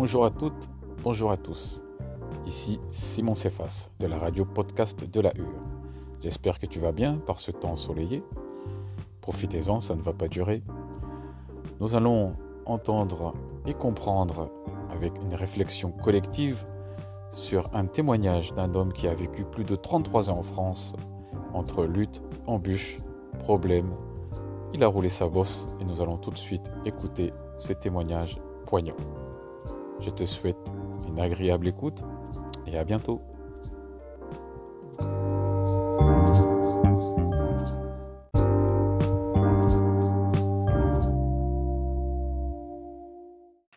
Bonjour à toutes, bonjour à tous. Ici Simon Cefas de la radio podcast de la Hure. J'espère que tu vas bien par ce temps ensoleillé. Profitez-en, ça ne va pas durer. Nous allons entendre et comprendre avec une réflexion collective sur un témoignage d'un homme qui a vécu plus de 33 ans en France entre lutte, embûches, problèmes. Il a roulé sa bosse et nous allons tout de suite écouter ce témoignage poignant. Je te souhaite une agréable écoute et à bientôt.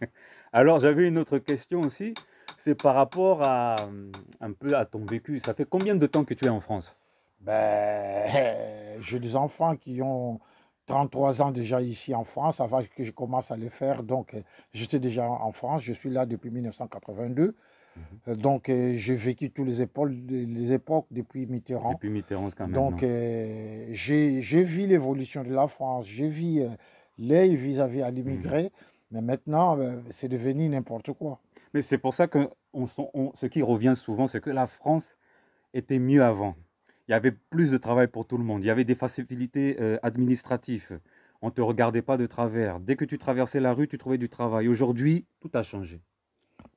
Alors j'avais une autre question aussi, c'est par rapport à un peu à ton vécu. Ça fait combien de temps que tu es en France? Ben, J'ai des enfants qui ont 33 ans déjà ici en France, avant que je commence à le faire. Donc, euh, j'étais déjà en France, je suis là depuis 1982. Mhm. Euh, donc, euh, j'ai vécu toutes les, époques, les époques depuis Mitterrand. Depuis Mitterrand, quand même. Donc, j'ai vu l'évolution de la France, j'ai vu l'aide vis-à-vis à l'immigré, mhm. mais maintenant, c'est devenu n'importe quoi. Mais c'est pour ça que ce qui revient souvent, c'est que la France était mieux avant il y avait plus de travail pour tout le monde. Il y avait des facilités euh, administratives. On ne te regardait pas de travers. Dès que tu traversais la rue, tu trouvais du travail. Aujourd'hui, tout a changé.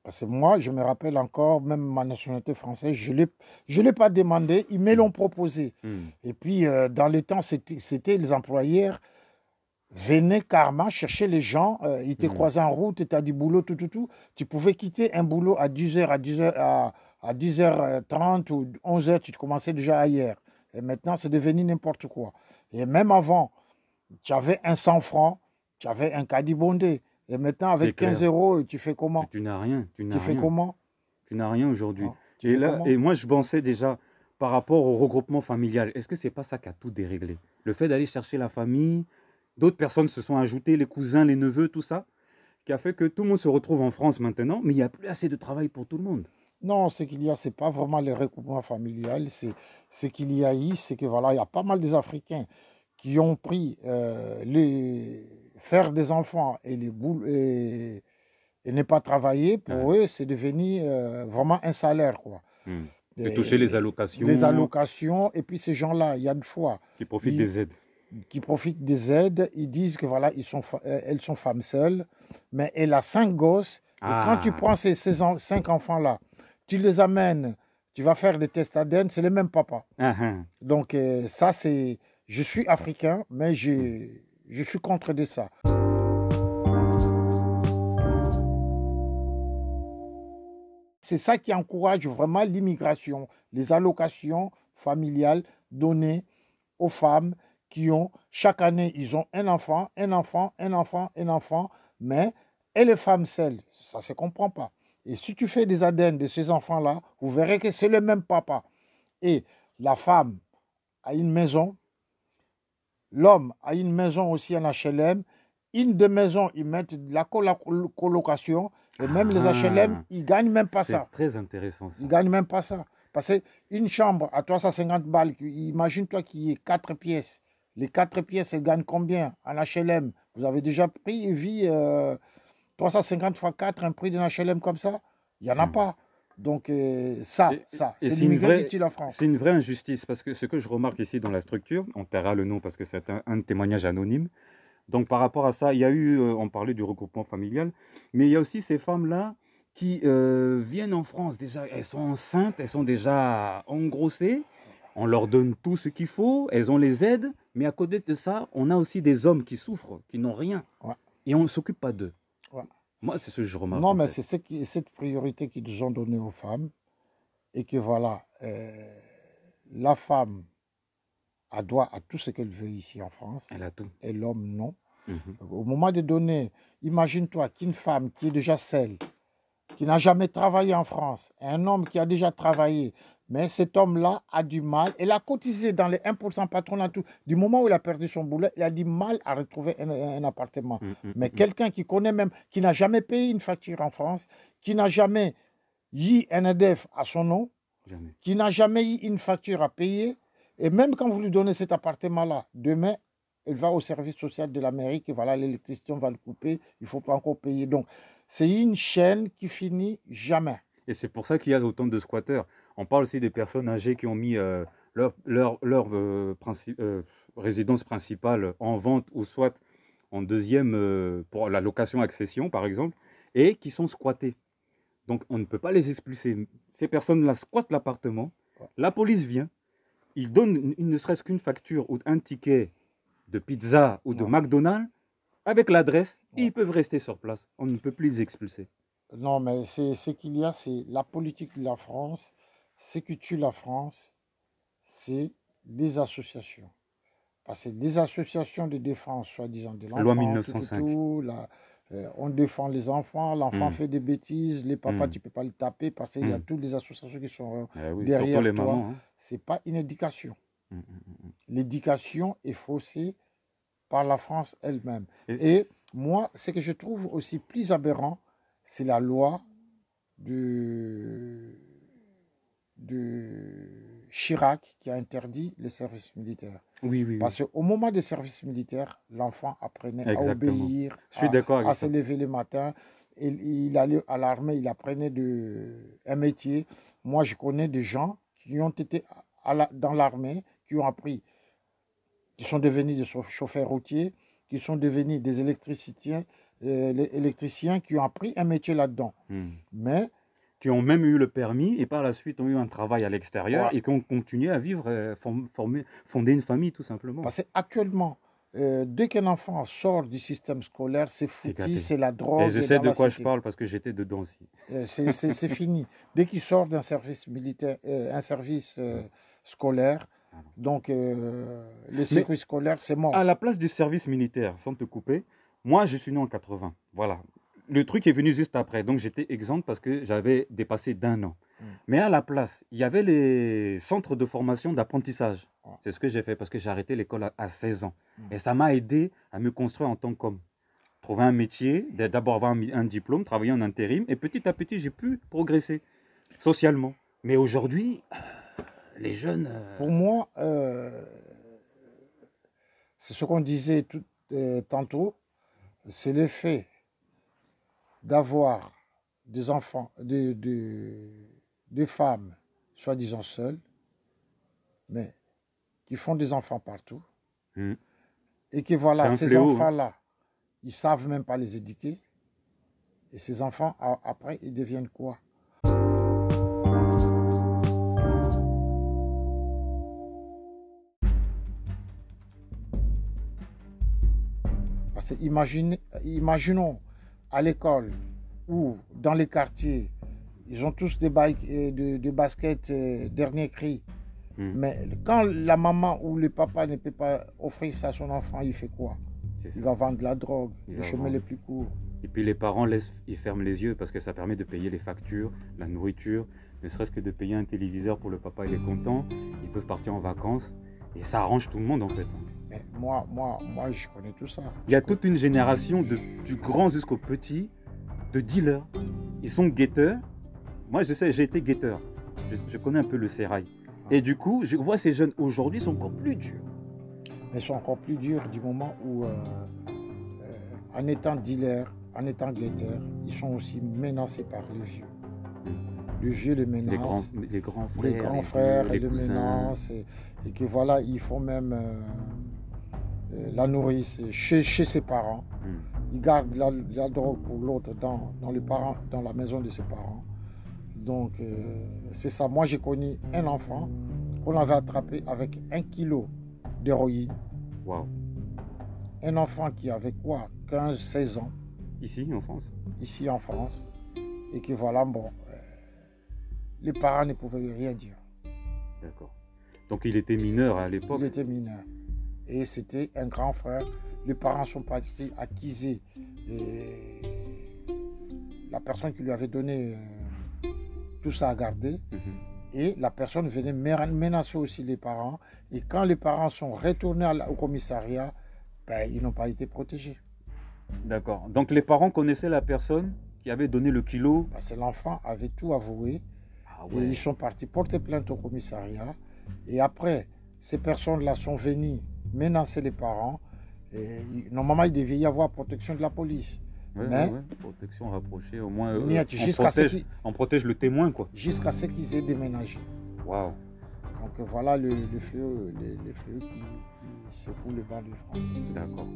Parce que moi, je me rappelle encore, même ma nationalité française, je ne l'ai pas demandé, ils me l'ont proposé. Hmm. Et puis, euh, dans les temps, c'était les employeurs venaient carrément chercher les gens, euh, ils te hmm. en route, tu as du boulot, tout, tout, tout. Tu pouvais quitter un boulot à 10h, à 10h, à, à 10h30 ou 11h, tu te commençais déjà ailleurs. Et maintenant, c'est devenu n'importe quoi. Et même avant, tu avais un 100 francs, tu avais un caddie bondé. Et maintenant, avec 15 euros, tu fais comment? Tu n'as rien. Tu, tu fais comment? Tu n'as rien aujourd'hui. Ah, et, là, et moi, je pensais déjà par rapport au regroupement familial. Est-ce que c'est pas ça qui a tout déréglé? Le fait d'aller chercher la famille, d'autres personnes se sont ajoutées, les cousins, les neveux, tout ça, qui a fait que tout le monde se retrouve en France maintenant, mais il n'y a plus assez de travail pour tout le monde. Non, ce qu'il y a, ce n'est pas vraiment le recoupement familial. C'est ce qu'il y a ici, c'est que voilà, il y a pas mal des Africains qui ont pris euh, les faire des enfants et les boules et, ne pas travailler. Pour eux, c'est devenu euh, vraiment un salaire, quoi. Hmm. Et, toucher les allocations. Les allocations, et puis ces gens-là, il y a une fois. Qui profitent des aides. Qui profitent des aides, ils disent que voilà, ils sont, euh, elles sont femmes seules, mais elle a cinq gosses. Et quand tu ah. prends ces, ces cinq enfants-là, tu les amènes, tu vas faire des tests ADN, c'est les mêmes papas. Uh-huh. Donc euh, ça, c'est... Je suis africain, mais je, je suis contre de ça. C'est ça qui encourage vraiment l'immigration, les allocations familiales données aux femmes qui ont, chaque année, ils ont un enfant, un enfant, un enfant, un enfant, mais, et les femmes seules, ça ne se comprend pas. Et si tu fais des ADN de ces enfants-là, vous verrez que c'est le même papa. Et la femme a une maison, l'homme a une maison aussi en HLM. Une de maisons, ils mettent de la colocation. Et même les HLM, ah. ils gagnent même pas ça. C'est très intéressant. Ça. Ils gagnent même pas ça. Parce qu'une chambre à 350 balles, imagine-toi qu'il y ait quatre pièces. Les quatre pièces, elles gagnent combien en HLM Vous avez déjà pris et vu 350 fois 4, un prix d'un HLM comme ça, il n'y en a hmm. pas. Donc euh, ça, ça, c'est l'immigré qui la France. C'est une vraie injustice parce que ce que je remarque ici dans la structure, on taira le nom parce que c'est un, témoignage anonyme. Donc par rapport à ça, il y a eu, euh, on parlait du regroupement familial, mais il y a aussi ces femmes-là qui euh, viennent en France déjà, elles sont enceintes, elles sont déjà engrossées, on leur donne tout ce qu'il faut, elles ont les aides, mais à côté de ça, on a aussi des hommes qui souffrent, qui n'ont rien, et on ne s'occupe pas d'eux. Moi, c'est ce que je remarque. Non, mais c'est cette priorité qu'ils nous ont donnée aux femmes. Et que voilà, euh, la femme a droit à tout ce qu'elle veut ici en France. Elle a tout. Et l'homme, non. Mhm. Au moment de donner, imagine-toi qu'une femme qui est déjà celle, qui n'a jamais travaillé en France, un homme qui a déjà travaillé, mais cet homme-là a du mal. Il a cotisé dans les 1% patronat. Tout. Du moment où il a perdu son boulot, il a du mal à retrouver un, appartement. Mm, mm, mais mm, quelqu'un qui connaît même, qui n'a jamais payé une facture en France, qui n'a jamais eu un EDF à son nom, qui n'a jamais eu une facture à payer, et même quand vous lui donnez cet appartement-là, demain, il va au service social de l'Amérique, et voilà, l'électricité, va le couper, il ne faut pas encore payer. Donc, C'est une chaîne qui finit jamais. Et c'est pour ça qu'il y a autant de squatteurs. On parle aussi des personnes âgées qui ont mis euh, leur, leur, leur euh, princi- euh, résidence principale en vente ou soit en deuxième pour la location-accession, par exemple, et qui sont squattées. Donc on ne peut pas les expulser. Ces personnes-là squattent l'appartement, la police vient, ils donnent une- ne serait-ce qu'une facture ou un ticket de pizza ou de Ouais. McDonald's avec l'adresse, et Ouais. ils peuvent rester sur place. On ne peut plus les expulser. Non, mais c'est ce qu'il y a, c'est la politique de la France. Ce qui tue la France, c'est les associations. Parce que les associations de défense, soi-disant, de l'enfant, Loi tout, tout, 1905. tout, la- euh, on défend les enfants, l'enfant Mm. fait des bêtises, les papas, Mm. tu peux pas le taper parce qu'il y a Mm. toutes les associations qui sont. euh, Eh oui, Derrière les toi. hein. c'est pas une éducation. L'éducation est faussée par la France elle-même. Et, Et moi, ce que je trouve aussi plus aberrant, c'est la loi de, de Chirac qui a interdit les services militaires. oui, oui, oui. Parce qu'au moment des services militaires, l'enfant apprenait à obéir, à, se lever le matin. Et il allait à l'armée, il apprenait de, un métier. Moi, je connais des gens qui ont été à la- dans l'armée, qui ont appris, qui sont devenus des chauff- chauffeurs routiers, qui sont devenus des électriciens, euh, les électriciens qui ont appris un métier là-dedans. Mm. Mais Qui ont même eu le permis et par la suite ont eu un travail à l'extérieur Ouais. et qui ont continué à vivre, euh, form- former- fonder une famille tout simplement. parce qu'actuellement, euh, dès qu'un enfant sort du système scolaire, c'est foutu, c'est la drogue. Et je sais de quoi je parle parce que j'étais dedans aussi. Euh, c'est- fini. Dès qu'il sort d'un service militaire, euh, un service scolaire, Ah donc les circuits scolaires, c'est mort. À la place du service militaire, sans te couper, moi je suis né en 80. Voilà. Le truc est venu juste après, donc j'étais exempt parce que j'avais dépassé d'un an. Mm. Mais à la place, il y avait les centres de formation d'apprentissage. Ouais. C'est ce que j'ai fait parce que j'ai arrêté l'école à, à 16 ans. Mm. Et ça m'a aidé à me construire en tant qu'homme. Trouver un métier, d'abord avoir un, diplôme, travailler en intérim, et petit à petit j'ai pu progresser socialement. Mais aujourd'hui, euh, les jeunes... euh, Pour moi, euh, c'est ce qu'on disait tout, tantôt, c'est l'effet d'avoir des enfants, des, des- des femmes, soi-disant seules, mais qui font des enfants partout, Hmm. et que voilà, ces hein. enfants-là, ils savent même pas les éduquer, et ces enfants, après, ils deviennent quoi? Parce que imagine- imaginons à l'école ou dans les quartiers, ils ont tous des, bikes, euh, de, de baskets euh, dernier cri. Hmm. Mais quand la maman ou le papa ne peut pas offrir ça à son enfant, il fait quoi? Il va vendre la drogue, Il le chemin vendre. les plus courts. Et puis les parents laissent, ils ferment les yeux parce que ça permet de payer les factures, la nourriture, ne serait-ce que de payer un téléviseur pour le papa, il est content, ils peuvent partir en vacances et ça arrange tout le monde en fait. Mais moi, moi, moi, je connais tout ça. Il y a toute une génération de, du grand jusqu'au petit de dealers. Ils sont guetteurs. Moi je sais, j'ai été guetteur. Je, je connais un peu le sérail. Et du coup, je vois ces jeunes aujourd'hui sont encore plus durs. Mais ils sont encore plus durs du moment où, euh, euh, en étant dealer, en étant guetteur, ils sont aussi menacés par le vieux. Le vieux les menace. Les grands, les grands frères, les grands les frères les le cousins. menacent et, et que voilà, ils font même euh, la nourrice chez, chez ses parents. Hmm. Ils gardent la, la drogue pour l'autre dans, dans, les parents, dans la maison de ses parents. Donc euh, c'est ça. Moi j'ai connu un enfant qu'on avait attrapé avec un kilo d'héroïne. Waouh. Un enfant qui avait quoi 15, 16 ans Ici en France. ici en France. Et que voilà, bon, euh, les parents ne pouvaient rien dire. D'accord. Donc il était mineur à l'époque. Il était mineur. Et c'était un grand frère. Les parents sont partis acquiser et la personne qui lui avait donné euh, tout ça à garder. Mhm. Et la personne venait menacer aussi les parents. Et quand les parents sont retournés la- au commissariat, ben, ils n'ont pas été protégés. D'accord. Donc les parents connaissaient la personne qui avait donné le kilo? Parce que l'enfant avait tout avoué. Ah Et ils sont partis porter plainte au commissariat. Et après, ces personnes-là sont venues menacer les parents. Et normalement, il devait y avoir protection de la police. Mais- protection rapprochée, au moins, euh, on, jusqu'à ce protège, qu'ils on protège le témoin, quoi. jusqu'à ce qu'ils aient déménagé. Waouh. Donc euh, voilà le, le feu, le, le feu qui, qui secoue le banc de France. D'accord.